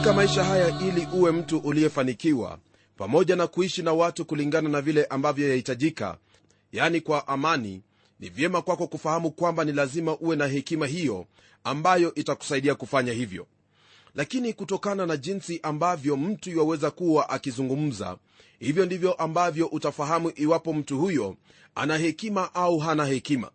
katika maisha haya ili uwe mtu uliyefanikiwa pamoja na kuishi na watu kulingana na vile ambavyo yahitajika. Yani kwa amani ni vyema kwako kufahamu kwamba ni lazima uwe na hekima hiyo ambayo itakusaidia kufanya hivyo. Lakini kutokana na jinsi ambavyo mtu yaweza kuwa akizungumza hivyo ndivyo ambavyo utafahamu iwapo mtu huyo ana hekima au hana hekima.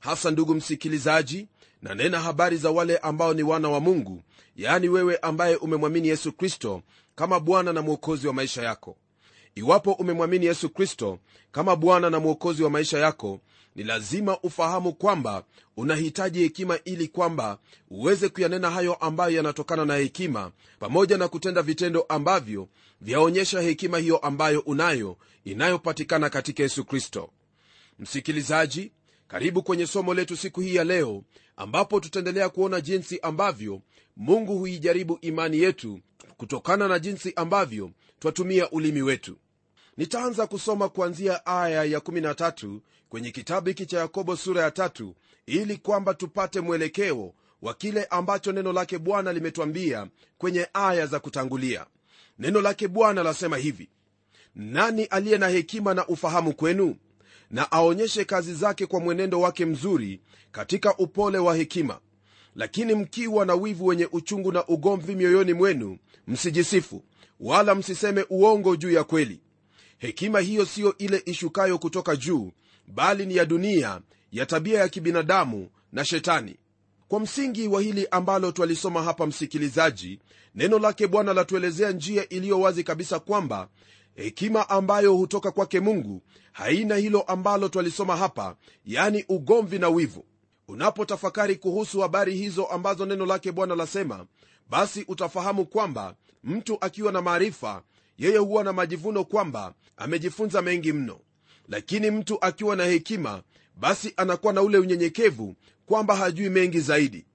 Hasa ndugu msikilizaji na nena habari za wale ambao ni wana wa mungu yaani wewe ambaye umemwamini yesu kristo kama bwana na mwokozi wa maisha yako. Iwapo umemwamini yesu kristo kama bwana na mwokozi wa maisha yako ni lazima ufahamu kwamba unahitaji hekima ili kwamba uweze kuyanena hayo ambayo yanatokana na hekima pamoja na kutenda vitendo ambavyo vyaonyesha hekima hiyo ambayo unayo inayopatikana katika yesu kristo. Msikilizaji karibu kwenye somo letu siku hii ya leo ambapo tutaendelea kuona jinsi ambavyo mungu huijaribu imani yetu kutokana na jinsi ambavyo twatumia ulimi wetu. Nitaanza kusoma kuanzia aya ya 13 kwenye kitabu hiki cha yakobo sura ya tatu ili kwamba tupate mwelekeo wa kile ambacho neno lake bwana limetwambia kwenye aya za kutangulia. Neno lake bwana lasema hivi nani aliye na hekima na ufahamu kwenu na aonyeshe kazi zake kwa mwenendo wake mzuri katika upole wa hekima. Lakini mkiwa na wivu wenye uchungu na ugomvi mioyoni mwenu msijisifu wala msiseme uongo juu ya kweli. Hekima hiyo siyo ile ishukayo kutoka juu bali ni ya dunia ya tabia ya kibinadamu na shetani. Kwa msingi wa hili ambalo twalisoma hapa msikilizaji neno lake bwana latuelezea njia iliyo wazi kabisa kwamba hekima ambayo hutoka kwake mungu haina hilo ambalo twalisoma hapa yani ugomvi na wivu. Unapotafakari kuhusu habari hizo ambazo neno lake bwana lasema basi utafahamu kwamba mtu akiwa na maarifa yeye huwa na majivuno kwamba amejifunza mengi mno. Lakini mtu akiwa na hekima basi anakuwa na ule unyenyekevu kwamba hajui mengi zaidi.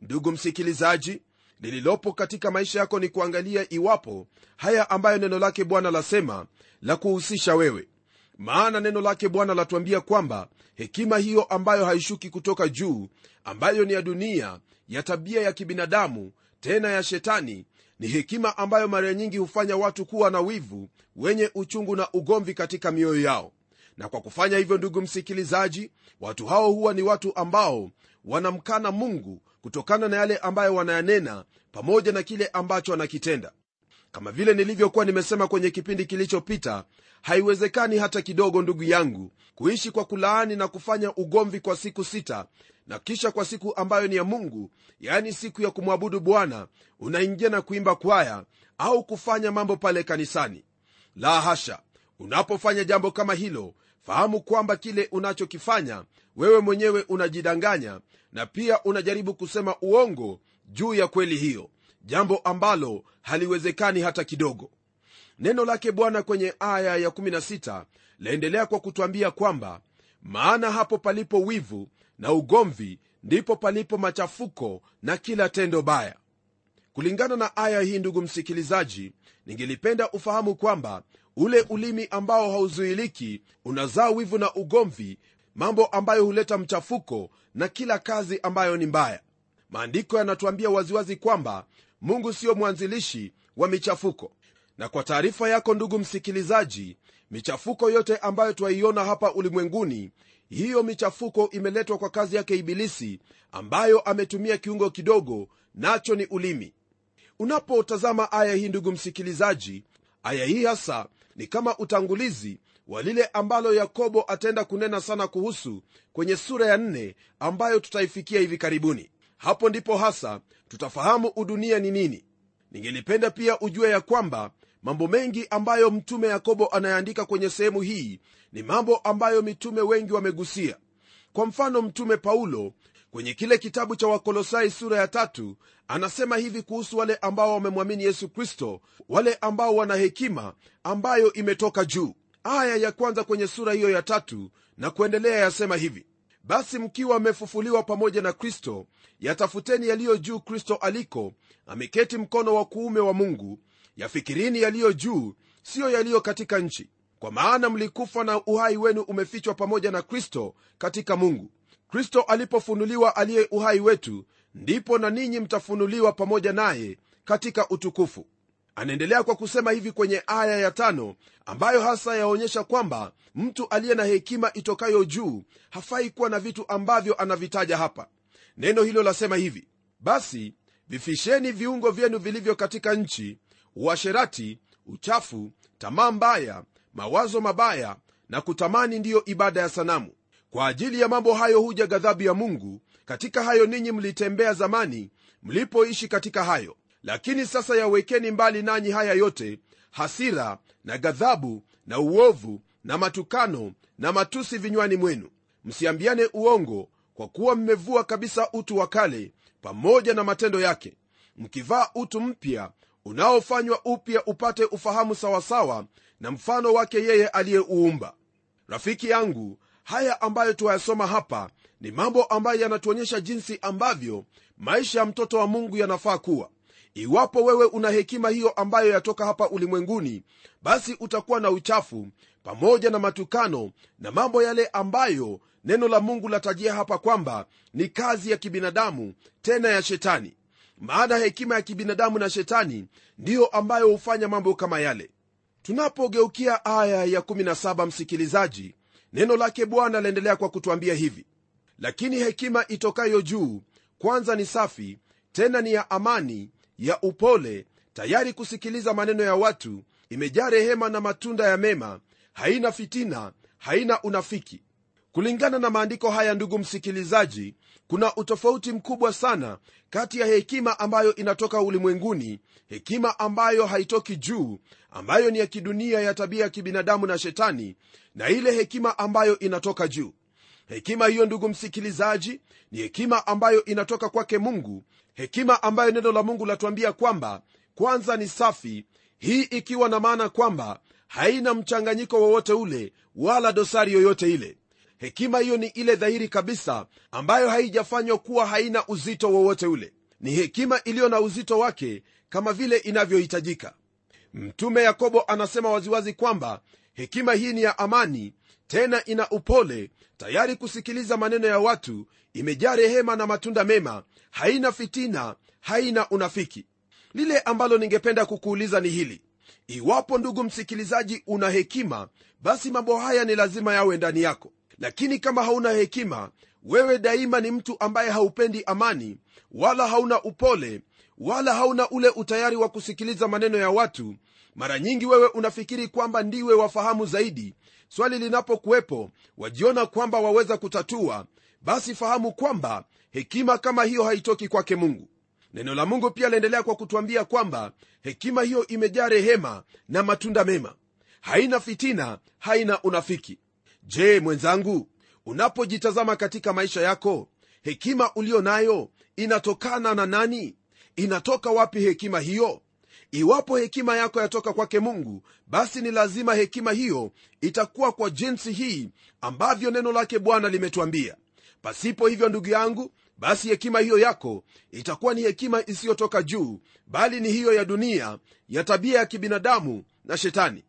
Ndugu msikilizaji lililopo katika maisha yako ni kuangalia iwapo haya ambayo neno lake bwana lasema la kuhusisha wewe. Maana neno lake bwana latuambia kwamba hekima hiyo ambayo haishuki kutoka juu ambayo ni ya dunia ya tabia ya kibinadamu tena ya shetani ni hekima ambayo mara nyingi hufanya watu kuwa na wivu wenye uchungu na ugomvi katika mioyo yao. Na kwa kufanya hivyo ndugu msikilizaji watu hao huwa ni watu ambao wanamkana mungu kutokana na yale ambayo wanayanena pamoja na kile ambacho wanakitenda. Kama vile nilivyokuwa nimesema kwenye kipindi kilichopita haiwezekani hata kidogo ndugu yangu kuishi kwa kulaani na kufanya ugomvi kwa siku sita na kisha kwa siku ambayo ni ya mungu yaani siku ya kumwabudu bwana unaingia na kuimba kwaya au kufanya mambo pale kanisani. La hasha! Unapofanya jambo kama hilo fahamu kwamba kile unachokifanya wewe mwenyewe unajidanganya na pia unajaribu kusema uongo juu ya kweli hiyo jambo ambalo haliwezekani hata kidogo. Neno lake bwana kwenye aya ya 16 laendelea kwa kutwambia kwamba maana hapo palipo wivu na ugomvi ndipo palipo machafuko na kila tendo baya. Kulingana na aya hii ndugu msikilizaji ningelipenda ufahamu kwamba ule ulimi ambao hauzuiliki unazaa wivu na ugomvi mambo ambayo huleta mchafuko na kila kazi ambayo ni mbaya. Maandiko yanatuambia waziwazi kwamba mungu siyo mwanzilishi wa michafuko. Na kwa taarifa yako ndugu msikilizaji michafuko yote ambayo twaiona hapa ulimwenguni hiyo michafuko imeletwa kwa kazi yake ibilisi ambayo ametumia kiungo kidogo nacho ni ulimi. Unapotazama aya hii ndugu msikilizaji aya hii hasa ni kama utangulizi wa lile ambalo yakobo ataenda kunena sana kuhusu kwenye sura ya nne ambayo tutaifikia hivi karibuni. Hapo ndipo hasa tutafahamu udunia ni nini. Ningelipenda pia ujue ya kwamba mambo mengi ambayo mtume yakobo anayeandika kwenye sehemu hii ni mambo ambayo mitume wengi wamegusia. Kwa mfano mtume paulo kwenye kile kitabu cha wakolosai sura ya tatu anasema hivi kuhusu wale ambao wamemwamini yesu kristo wale ambao wana hekima ambayo imetoka juu aya ya kwanza kwenye sura hiyo ya tatu na kuendelea yasema hivi basi mkiwa mmefufuliwa pamoja na kristo yatafuteni yaliyo juu kristo aliko ameketi mkono wa kuume wa mungu. Yafikirini yaliyo juu siyo yaliyo katika nchi. Kwa maana mlikufa na uhai wenu umefichwa pamoja na kristo katika mungu. Kristo alipofunuliwa aliye uhai wetu ndipo na ninyi mtafunuliwa pamoja naye katika utukufu anaendelea kwa kusema hivi kwenye aya ya tano ambayo hasa yaonyesha kwamba mtu aliye na hekima itokayo juu hafai kuwa na vitu ambavyo anavitaja hapa. Neno hilo lasema hivi basi vifisheni viungo vyenu vilivyo katika nchi uasherati uchafu tamaa mbaya mawazo mabaya na kutamani ndiyo ibada ya sanamu. Kwa ajili ya mambo hayo huja ghadhabu ya mungu. Katika hayo ninyi mlitembea zamani mlipoishi katika hayo lakini sasa yawekeni mbali nanyi haya yote hasira na ghadhabu na uovu na matukano na matusi vinywani mwenu. Msiambiane uongo kwa kuwa mmevua kabisa utu wa kale pamoja na matendo yake. Mkivaa utu mpya unaofanywa upya upate ufahamu sawasawa na mfano wake yeye aliyeuumba. Rafiki yangu haya ambayo tuwayasoma hapa ni mambo ambayo yanatuonyesha jinsi ambavyo maisha ya mtoto wa mungu yanafaa kuwa iwapo wewe una hekima hiyo ambayo yatoka hapa ulimwenguni basi utakuwa na uchafu pamoja na matukano na mambo yale ambayo neno la mungu latajia hapa kwamba ni kazi ya kibinadamu tena ya shetani. Maana hekima ya kibinadamu na shetani ndiyo ambayo hufanya mambo kama yale. Tunapogeukia aya ya 17 msikilizaji neno lake bwana laendelea kwa kutwambia hivi. Lakini hekima itokayo juu kwanza ni safi tena ni ya amani ya upole tayari kusikiliza maneno ya watu imejaa rehema na matunda ya mema haina fitina haina unafiki. Kulingana na maandiko haya ndugu msikilizaji kuna utofauti mkubwa sana kati ya hekima ambayo inatoka ulimwenguni hekima ambayo haitoki juu ambayo ni ya kidunia ya tabia ya kibinadamu na shetani na ile hekima ambayo inatoka juu. Hekima hiyo ndugu msikilizaji ni hekima ambayo inatoka kwake mungu hekima ambayo neno la mungu latuambia kwamba kwanza ni safi hii ikiwa na maana kwamba haina mchanganyiko wowote ule wala dosari yoyote ile. Hekima hiyo ni ile dhahiri kabisa ambayo haijafanywa kuwa haina uzito wowote ule. Ni hekima iliyo na uzito wake kama vile inavyohitajika. Mtume yakobo anasema waziwazi kwamba hekima hii ni ya amani tena ina upole tayari kusikiliza maneno ya watu imejaa rehema na matunda mema haina fitina haina unafiki. Lile ambalo ningependa kukuuliza ni hili. Iwapo ndugu msikilizaji una hekima basi mambo haya ni lazima yawe ndani yako. Lakini kama hauna hekima wewe daima ni mtu ambaye haupendi amani wala hauna upole wala hauna ule utayari wa kusikiliza maneno ya watu mara nyingi wewe unafikiri kwamba ndiwe wafahamu zaidi swali linapokuwepo wajiona kwamba waweza kutatua basi fahamu kwamba hekima kama hiyo haitoki kwake mungu. Neno la mungu pia laendelea kwa kutwambia kwamba hekima hiyo imejaa rehema na matunda mema. Haina fitina haina unafiki. Je mwenzangu unapojitazama katika maisha yako hekima uliyo nayo inatokana na nani? Inatoka wapi hekima hiyo iwapo hekima yako yatoka kwake mungu basi ni lazima hekima hiyo itakuwa kwa jinsi hii ambavyo neno lake bwana limetwambia pasipo hivyo ndugu yangu basi hekima hiyo yako itakuwa ni hekima isiyotoka juu bali ni hiyo ya dunia ya tabia ya kibinadamu na shetani.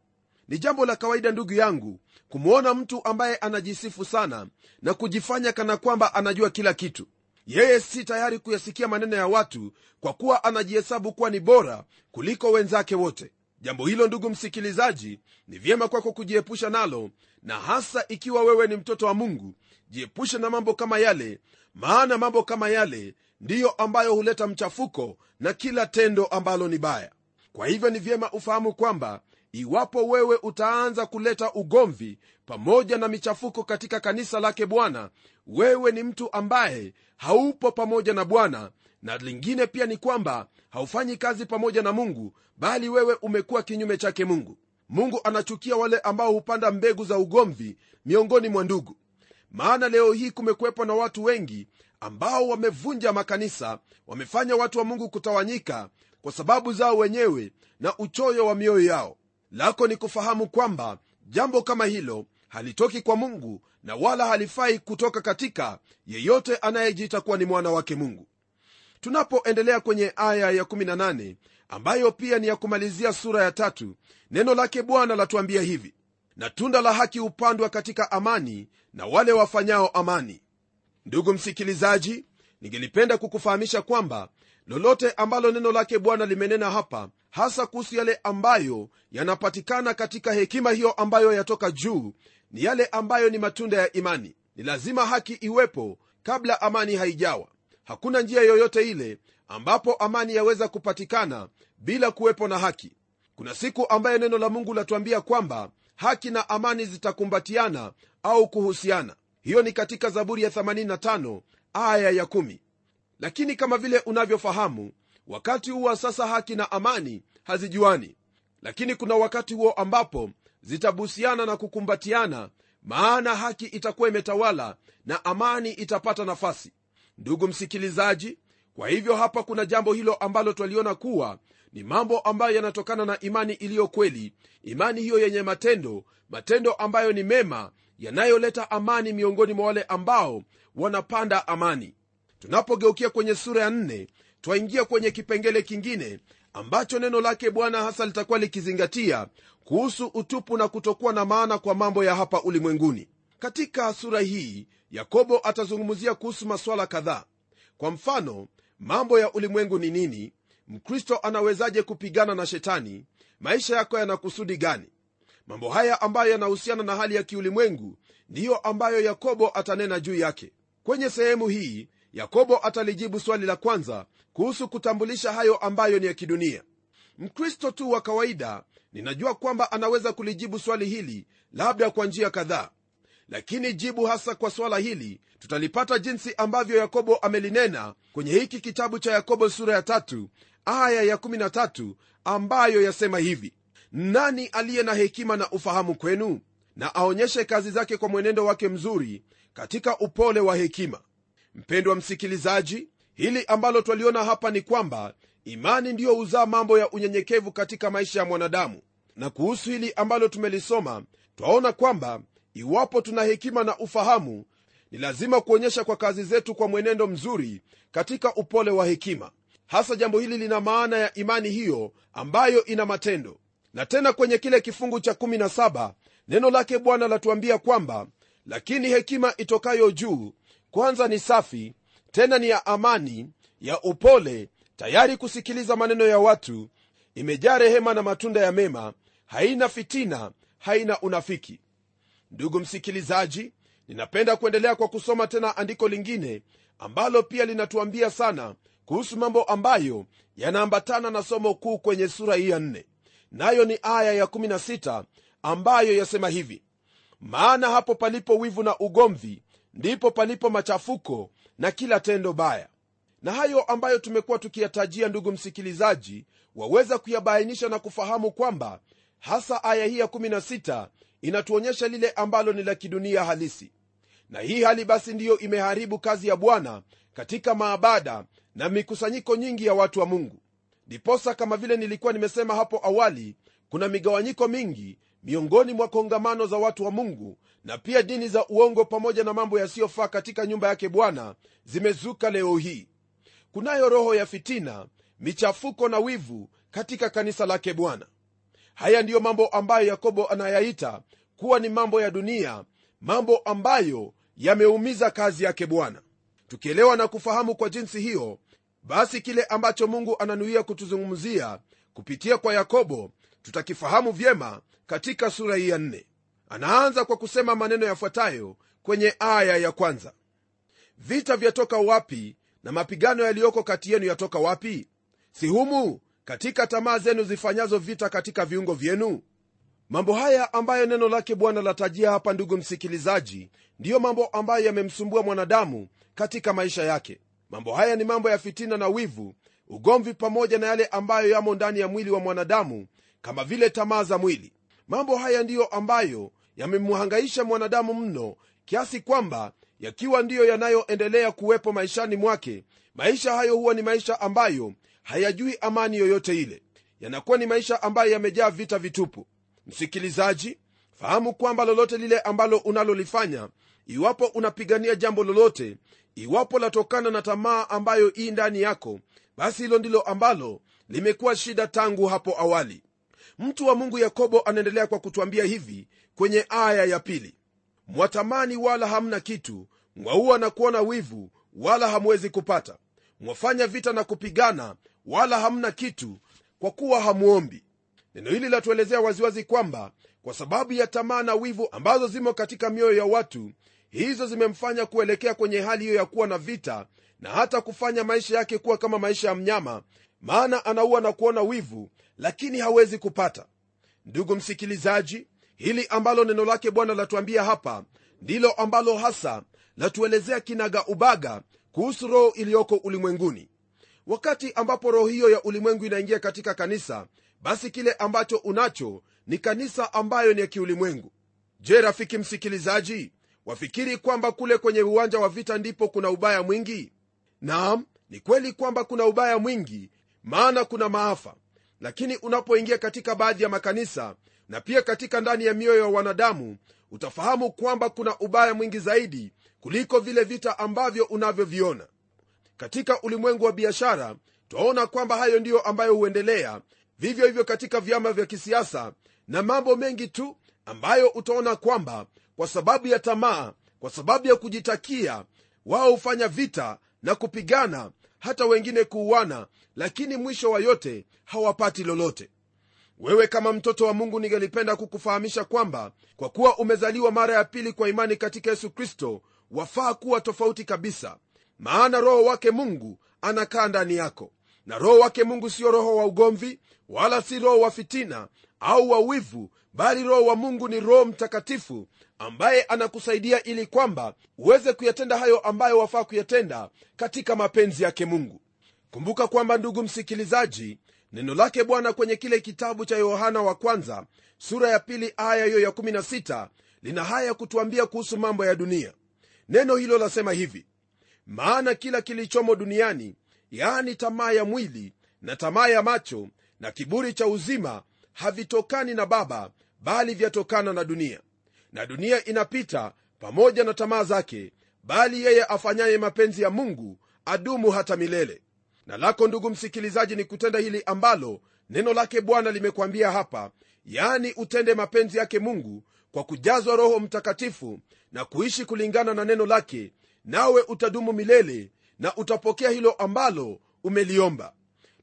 Ni jambo la kawaida ndugu yangu kumwona mtu ambaye anajisifu sana na kujifanya kana kwamba anajua kila kitu yeye si tayari kuyasikia maneno ya watu kwa kuwa anajihesabu kuwa ni bora kuliko wenzake wote. Jambo hilo ndugu msikilizaji ni vyema kwako kujiepusha nalo na hasa ikiwa wewe ni mtoto wa mungu jiepushe na mambo kama yale maana mambo kama yale ndiyo ambayo huleta mchafuko na kila tendo ambalo ni baya. Kwa hivyo ni vyema ufahamu kwamba iwapo wewe utaanza kuleta ugomvi pamoja na michafuko katika kanisa lake bwana wewe ni mtu ambaye haupo pamoja na bwana na lingine pia ni kwamba haufanyi kazi pamoja na mungu bali wewe umekuwa kinyume chake mungu. Mungu anachukia wale ambao hupanda mbegu za ugomvi miongoni mwa ndugu. Maana leo hii kumekuwepo na watu wengi ambao wamevunja makanisa wamefanya watu wa mungu kutawanyika kwa sababu zao wenyewe na uchoyo wa mioyo yao lako ni kufahamu kwamba jambo kama hilo halitoki kwa mungu na wala halifai kutoka katika yeyote anayejiita kuwa ni mwana wake mungu. Tunapoendelea kwenye aya ya 18 ambayo pia ni ya kumalizia sura ya tatu neno lake bwana latuambia hivi na tunda la haki hupandwa katika amani na wale wafanyao amani. Ndugu msikilizaji ningelipenda kukufahamisha kwamba lolote ambalo neno lake bwana limenena hapa hasa kuhusu yale ambayo yanapatikana katika hekima hiyo ambayo yatoka juu ni yale ambayo ni matunda ya imani. Ni lazima haki iwepo kabla amani haijawa. Hakuna njia yoyote ile ambapo amani yaweza kupatikana bila kuwepo na haki. Kuna siku ambayo neno la mungu latuambia kwamba haki na amani zitakumbatiana au kuhusiana. Hiyo ni katika zaburi ya 85 aya ya 1 lakini kama vile unavyofahamu wakati huwa sasa haki na amani hazijuani. Lakini kuna wakati huo ambapo zitabusiana na kukumbatiana maana haki itakuwa imetawala na amani itapata nafasi. Ndugu msikilizaji kwa hivyo hapa kuna jambo hilo ambalo twaliona kuwa ni mambo ambayo yanatokana na imani iliyo kweli imani hiyo yenye matendo matendo ambayo ni mema yanayoleta amani miongoni mwa wale ambao wanapanda amani tunapogeukia kwenye sura ya nne twaingia kwenye kipengele kingine ambacho neno lake bwana hasa litakuwa likizingatia kuhusu utupu na kutokuwa na maana kwa mambo ya hapa ulimwenguni. Katika sura hii yakobo atazungumzia kuhusu maswala kadhaa. Kwa mfano mambo ya ulimwengu ni nini? Mkristo anawezaje kupigana na shetani? Maisha yako yana kusudi gani? Mambo haya ambayo yanahusiana na hali ya kiulimwengu ndiyo ambayo yakobo atanena juu yake. Kwenye sehemu hii yakobo atalijibu swali la kwanza kuhusu kutambulisha hayo ambayo ni ya kidunia. Mkristo tu wa kawaida ninajua kwamba anaweza kulijibu swali hili labda kwa njia kadhaa. Lakini jibu hasa kwa swala hili tutalipata jinsi ambavyo yakobo amelinena kwenye hiki kitabu cha yakobo sura ya tatu aya ya 13 ambayo yasema hivi. Nani aliye na hekima na ufahamu kwenu? Na aonyeshe kazi zake kwa mwenendo wake mzuri katika upole wa hekima mpendwa msikilizaji hili ambalo twaliona hapa ni kwamba imani ndiyo huzaa mambo ya unyenyekevu katika maisha ya mwanadamu. Na kuhusu hili ambalo tumelisoma twaona kwamba iwapo tuna hekima na ufahamu ni lazima kuonyesha kwa kazi zetu kwa mwenendo mzuri katika upole wa hekima. Hasa jambo hili lina maana ya imani hiyo ambayo ina matendo. Na tena kwenye kile kifungu cha 17 neno lake bwana latuambia kwamba lakini hekima itokayo juu kwanza ni safi tena ni ya amani ya upole tayari kusikiliza maneno ya watu imejaa rehema na matunda ya mema haina fitina haina unafiki. Ndugu msikilizaji ninapenda kuendelea kwa kusoma tena andiko lingine ambalo pia linatuambia sana kuhusu mambo ambayo yanaambatana na somo kuu kwenye sura hii ya nne. Nayo ni aya ya16 ambayo yasema hivi maana hapo palipo wivu na ugomvi ndipo palipo machafuko na kila tendo baya. Na hayo ambayo tumekuwa tukiyatajia ndugu msikilizaji waweza kuyabainisha na kufahamu kwamba hasa aya hii ya16 inatuonyesha lile ambalo ni la kidunia halisi. Na hii hali basi ndiyo imeharibu kazi ya bwana katika maabada na mikusanyiko nyingi ya watu wa mungu. Ndiposa kama vile nilikuwa nimesema hapo awali kuna migawanyiko mingi miongoni mwa kongamano za watu wa mungu na pia dini za uongo pamoja na mambo yasiyofaa katika nyumba yake bwana zimezuka leo hii. Kunayo roho ya fitina michafuko na wivu katika kanisa lake bwana. Haya ndiyo mambo ambayo yakobo anayaita kuwa ni mambo ya dunia mambo ambayo yameumiza kazi yake bwana. Tukielewa na kufahamu kwa jinsi hiyo basi kile ambacho mungu ananuia kutuzungumzia kupitia kwa yakobo tutakifahamu vyema katika sura hii ya nne. Anaanza kwa kusema maneno yafuatayo kwenye aya ya kwanza. Vita vyatoka wapi na mapigano yaliyoko kati yenu yatoka wapi? Si humu katika tamaa zenu zifanyazo vita katika viungo vyenu? Mambo haya ambayo neno lake bwana latajia hapa ndugu msikilizaji ndiyo mambo ambayo yamemsumbua mwanadamu katika maisha yake. Mambo haya ni mambo ya fitina na wivu ugomvi pamoja na yale ambayo yamo ndani ya mwili wa mwanadamu kama vile tamaa za mwili. Mambo haya ndiyo ambayo yamemhangaisha mwanadamu mno kiasi kwamba yakiwa ndiyo yanayoendelea kuwepo maishani mwake maisha hayo huwa ni maisha ambayo hayajui amani yoyote ile. Yanakuwa ni maisha ambayo yamejaa vita vitupu. Msikilizaji fahamu kwamba lolote lile ambalo unalolifanya iwapo unapigania jambo lolote iwapo latokana na tamaa ambayo ii ndani yako basi hilo ndilo ambalo limekuwa shida tangu hapo awali mtu wa mungu yakobo anaendelea kwa kutwambia hivi kwenye aya ya pili. Mwatamani wala hamna kitu mwaua na kuona wivu wala hamwezi kupata. Mwafanya vita na kupigana wala hamna kitu kwa kuwa hamwombi neno hili latuelezea waziwazi kwamba kwa sababu ya tamaa na wivu ambazo zimo katika mioyo ya watu hizo zimemfanya kuelekea kwenye hali hiyo ya kuwa na vita na hata kufanya maisha yake kuwa kama maisha ya mnyama maana anaua na kuona wivu lakini hawezi kupata. Ndugu msikilizaji hili ambalo neno lake bwana latuambia hapa ndilo ambalo hasa latuelezea kinaga ubaga kuhusu roho iliyoko ulimwenguni. Wakati ambapo roho hiyo ya ulimwengu inaingia katika kanisa basi kile ambacho unacho ni kanisa ambayo ni ya kiulimwengu. Je rafiki msikilizaji wafikiri kwamba kule kwenye uwanja wa vita ndipo kuna ubaya mwingi? Naam ni kweli kwamba kuna ubaya mwingi maana kuna maafa. Lakini unapoingia katika baadhi ya makanisa na pia katika ndani ya mioyo ya wanadamu utafahamu kwamba kuna ubaya mwingi zaidi kuliko vile vita ambavyo unavyoviona. Katika ulimwengu wa biashara twaona kwamba hayo ndiyo ambayo huendelea vivyo hivyo katika vyama vya kisiasa na mambo mengi tu ambayo utaona kwamba kwa sababu ya tamaa kwa sababu ya kujitakia wao hufanya vita na kupigana hata wengine kuuana lakini mwisho wa yote hawapati lolote. Wewe kama mtoto wa mungu ningelipenda kukufahamisha kwamba kwa kuwa umezaliwa mara ya pili kwa imani katika yesu kristo wafaa kuwa tofauti kabisa. Maana roho wake mungu anakaa ndani yako. Na roho wake mungu sio roho wa ugomvi wala si roho wa fitina au wa wivu bali roho wa mungu ni roho mtakatifu ambaye anakusaidia ili kwamba uweze kuyatenda hayo ambayo wafaa kuyatenda katika mapenzi yake mungu. Kumbuka kwamba ndugu msikilizaji neno lake bwana kwenye kile kitabu cha yohana wa kwanza sura ya pili aya hiyo ya 16 lina haya ya kutuambia kuhusu mambo ya dunia. Neno hilo lasema hivi maana kila kilichomo duniani yaani tamaa ya mwili na tamaa ya macho na kiburi cha uzima havitokani na baba bali vyatokana na dunia na dunia inapita pamoja na tamaa zake bali yeye afanyaye mapenzi ya mungu adumu hata milele. Na lako ndugu msikilizaji ni kutenda hili ambalo neno lake bwana limekwambia hapa yaani utende mapenzi yake mungu kwa kujazwa roho mtakatifu na kuishi kulingana na neno lake nawe utadumu milele na utapokea hilo ambalo umeliomba.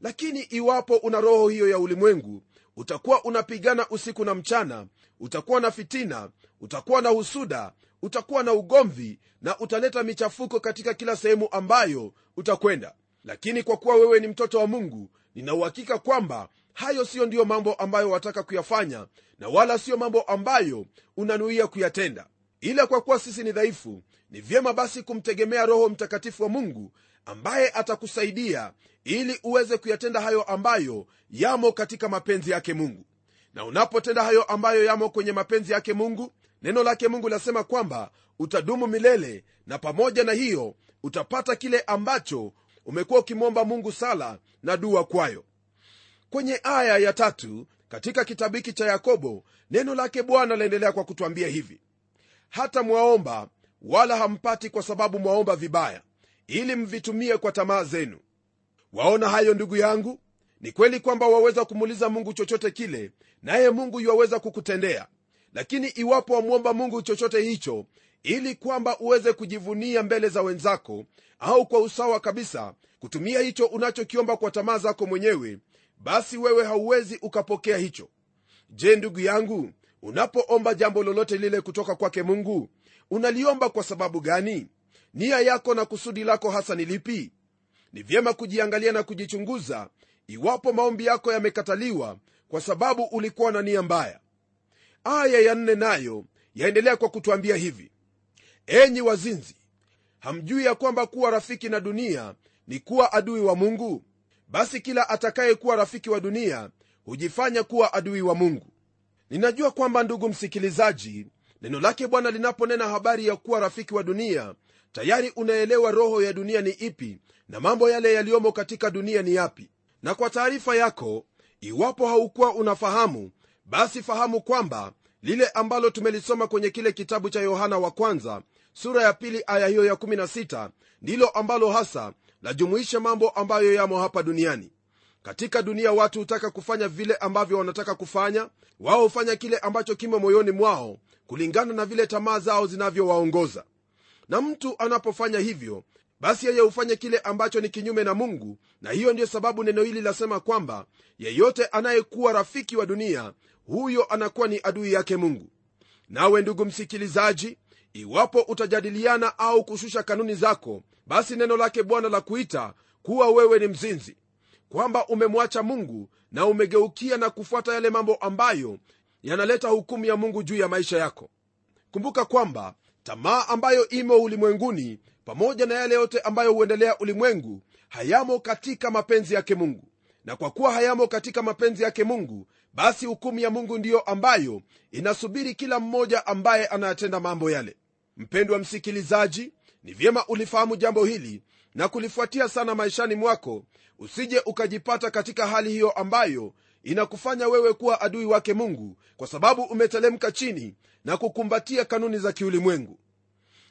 Lakini iwapo una roho hiyo ya ulimwengu utakuwa unapigana usiku na mchana utakuwa na fitina utakuwa na husuda utakuwa na ugomvi na utaleta michafuko katika kila sehemu ambayo utakwenda. Lakini kwa kuwa wewe ni mtoto wa mungu ninauhakika kwamba hayo siyo ndiyo mambo ambayo wataka kuyafanya na wala siyo mambo ambayo unanuia kuyatenda. Ila kwa kuwa sisi ni dhaifu ni vyema basi kumtegemea roho mtakatifu wa mungu ambaye atakusaidia ili uweze kuyatenda hayo ambayo yamo katika mapenzi yake mungu. Na unapotenda hayo ambayo yamo kwenye mapenzi yake mungu neno lake mungu lasema kwamba utadumu milele na pamoja na hiyo utapata kile ambacho umekuwa ukimwomba mungu sala na dua kwayo. Kwenye aya ya tatu katika kitabu hiki cha yakobo neno lake bwana laendelea kwa kutwambia hivi. Hata mwaomba wala hampati kwa sababu mwaomba vibaya ili mvitumie kwa tamaa zenu. Waona hayo ndugu yangu? Ni kweli kwamba waweza kumuuliza mungu chochote kile naye mungu yuwaweza kukutendea. Lakini iwapo wamwomba mungu chochote hicho ili kwamba uweze kujivunia mbele za wenzako au kwa usawa kabisa kutumia hicho unachokiomba kwa tamaa zako mwenyewe basi wewe hauwezi ukapokea hicho. Je ndugu yangu unapoomba jambo lolote lile kutoka kwake mungu unaliomba kwa sababu gani? Nia yako na kusudi lako hasa ni lipi? Ni vyema kujiangalia na kujichunguza iwapo maombi yako yamekataliwa kwa sababu ulikuwa na nia mbaya. Aya ya nne nayo yaendelea kwa kutwambia hivi. Enyi wazinzi hamjui ya kwamba kuwa rafiki na dunia ni kuwa adui wa mungu? Basi kila atakayekuwa rafiki wa dunia hujifanya kuwa adui wa mungu. Ninajua kwamba ndugu msikilizaji neno lake bwana linaponena habari ya kuwa rafiki wa dunia tayari unaelewa roho ya dunia ni ipi na mambo yale yaliyomo katika dunia ni yapi. Na kwa taarifa yako iwapo haukuwa unafahamu basi fahamu kwamba lile ambalo tumelisoma kwenye kile kitabu cha yohana wa kwanza sura ya pili aya hiyo ya 16 ndilo ambalo hasa lajumuisha mambo ambayo yamo hapa duniani. Katika dunia watu hutaka kufanya vile ambavyo wanataka kufanya wao hufanya kile ambacho kimo moyoni mwao kulingana na vile tamaa zao zinavyowaongoza. Na mtu anapofanya hivyo basi yeye hufanye kile ambacho ni kinyume na mungu na hiyo ndiyo sababu neno hili lasema kwamba yeyote anayekuwa rafiki wa dunia huyo anakuwa ni adui yake mungu. Nawe ndugu msikilizaji iwapo utajadiliana au kushusha kanuni zako basi neno lake bwana la kuita kuwa wewe ni mzinzi kwamba umemwacha mungu na umegeukia na kufuata yale mambo ambayo yanaleta hukumu ya mungu juu ya maisha yako. Kumbuka kwamba tamaa ambayo imo ulimwenguni pamoja na yale yote ambayo huendelea ulimwengu hayamo katika mapenzi yake mungu. Na kwa kuwa hayamo katika mapenzi yake mungu basi hukumu ya mungu ndiyo ambayo inasubiri kila mmoja ambaye anayatenda mambo yale. Mpendwa msikilizaji ni vyema ulifahamu jambo hili na kulifuatia sana maishani mwako usije ukajipata katika hali hiyo ambayo inakufanya wewe kuwa adui wake mungu kwa sababu umetelemka chini na kukumbatia kanuni za kiulimwengu.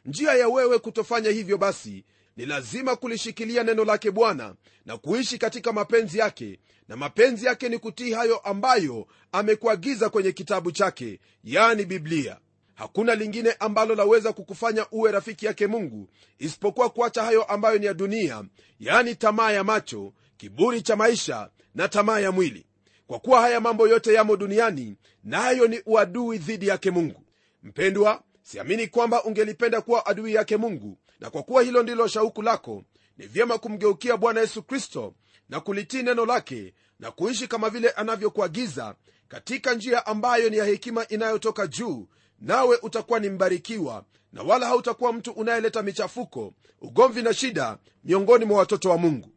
Njia ya wewe kutofanya hivyo basi ni lazima kulishikilia neno lake bwana na kuishi katika mapenzi yake na mapenzi yake ni kutii hayo ambayo amekuagiza kwenye kitabu chake yani biblia. Hakuna lingine ambalo laweza kukufanya uwe rafiki yake mungu isipokuwa kuacha hayo ambayo ni ya dunia yani tamaa ya macho kiburi cha maisha na tamaa ya mwili kwa kuwa haya mambo yote yamo duniani nayo na ni uadui dhidi yake mungu. Mpendwa siamini kwamba ungelipenda kuwa adui yake mungu na kwa kuwa hilo ndilo shauku lako ni vyema kumgeukia bwana yesu kristo na kulitii neno lake na kuishi kama vile anavyokuagiza katika njia ambayo ni ya hekima inayotoka juu nawe utakuwa ni mbarikiwa na wala hautakuwa mtu unayeleta michafuko ugomvi na shida miongoni mwa watoto wa mungu.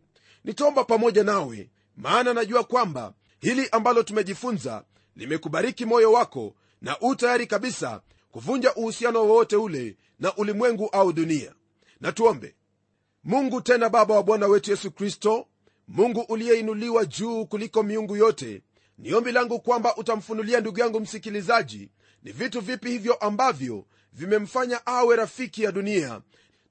Nitaomba pamoja nawe maana najua kwamba hili ambalo tumejifunza limekubariki moyo wako na u tayari kabisa kuvunja uhusiano wowote ule na ulimwengu au dunia. Na tuombe. Mungu tena baba wa bwana wetu yesu kristo mungu uliyeinuliwa juu kuliko miungu yote ni ombi langu kwamba utamfunulia ndugu yangu msikilizaji ni vitu vipi hivyo ambavyo vimemfanya awe rafiki ya dunia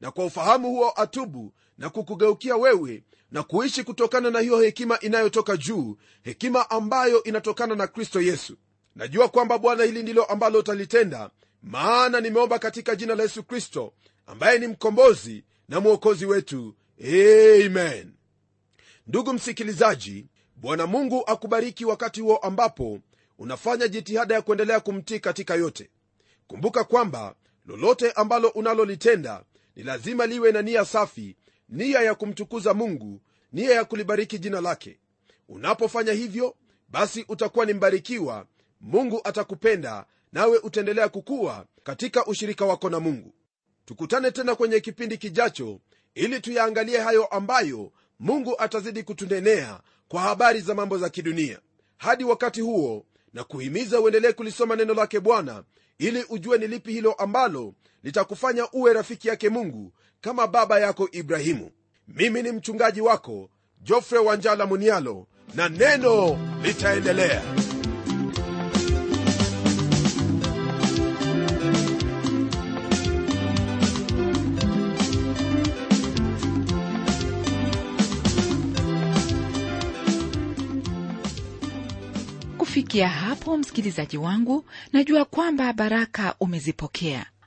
na kwa ufahamu huo atubu na kukugeukia wewe na kuishi kutokana na hiyo hekima inayotoka juu hekima ambayo inatokana na kristo yesu. Najua kwamba bwana hili ndilo ambalo utalitenda maana nimeomba katika jina la yesu kristo ambaye ni mkombozi na mwokozi wetu. Amen. Ndugu msikilizaji bwana mungu akubariki wakati huo ambapo unafanya jitihada ya kuendelea kumtii katika yote. Kumbuka kwamba lolote ambalo unalolitenda ni lazima liwe na nia safi nia ya kumtukuza mungu nia ya kulibariki jina lake. Unapofanya hivyo basi utakuwa ni mbarikiwa mungu atakupenda nawe utaendelea kukuwa katika ushirika wako na mungu. Tukutane tena kwenye kipindi kijacho ili tuyaangalie hayo ambayo mungu atazidi kutunenea kwa habari za mambo za kidunia. Hadi wakati huo na kuhimiza uendelee kulisoma neno lake bwana ili ujue ni lipi hilo ambalo litakufanya uwe rafiki yake mungu kama baba yako ibrahimu. Mimi ni mchungaji wako jofre wanjala munialo na neno litaendelea. Kufikia hapo msikilizaji wangu najua kwamba baraka umezipokea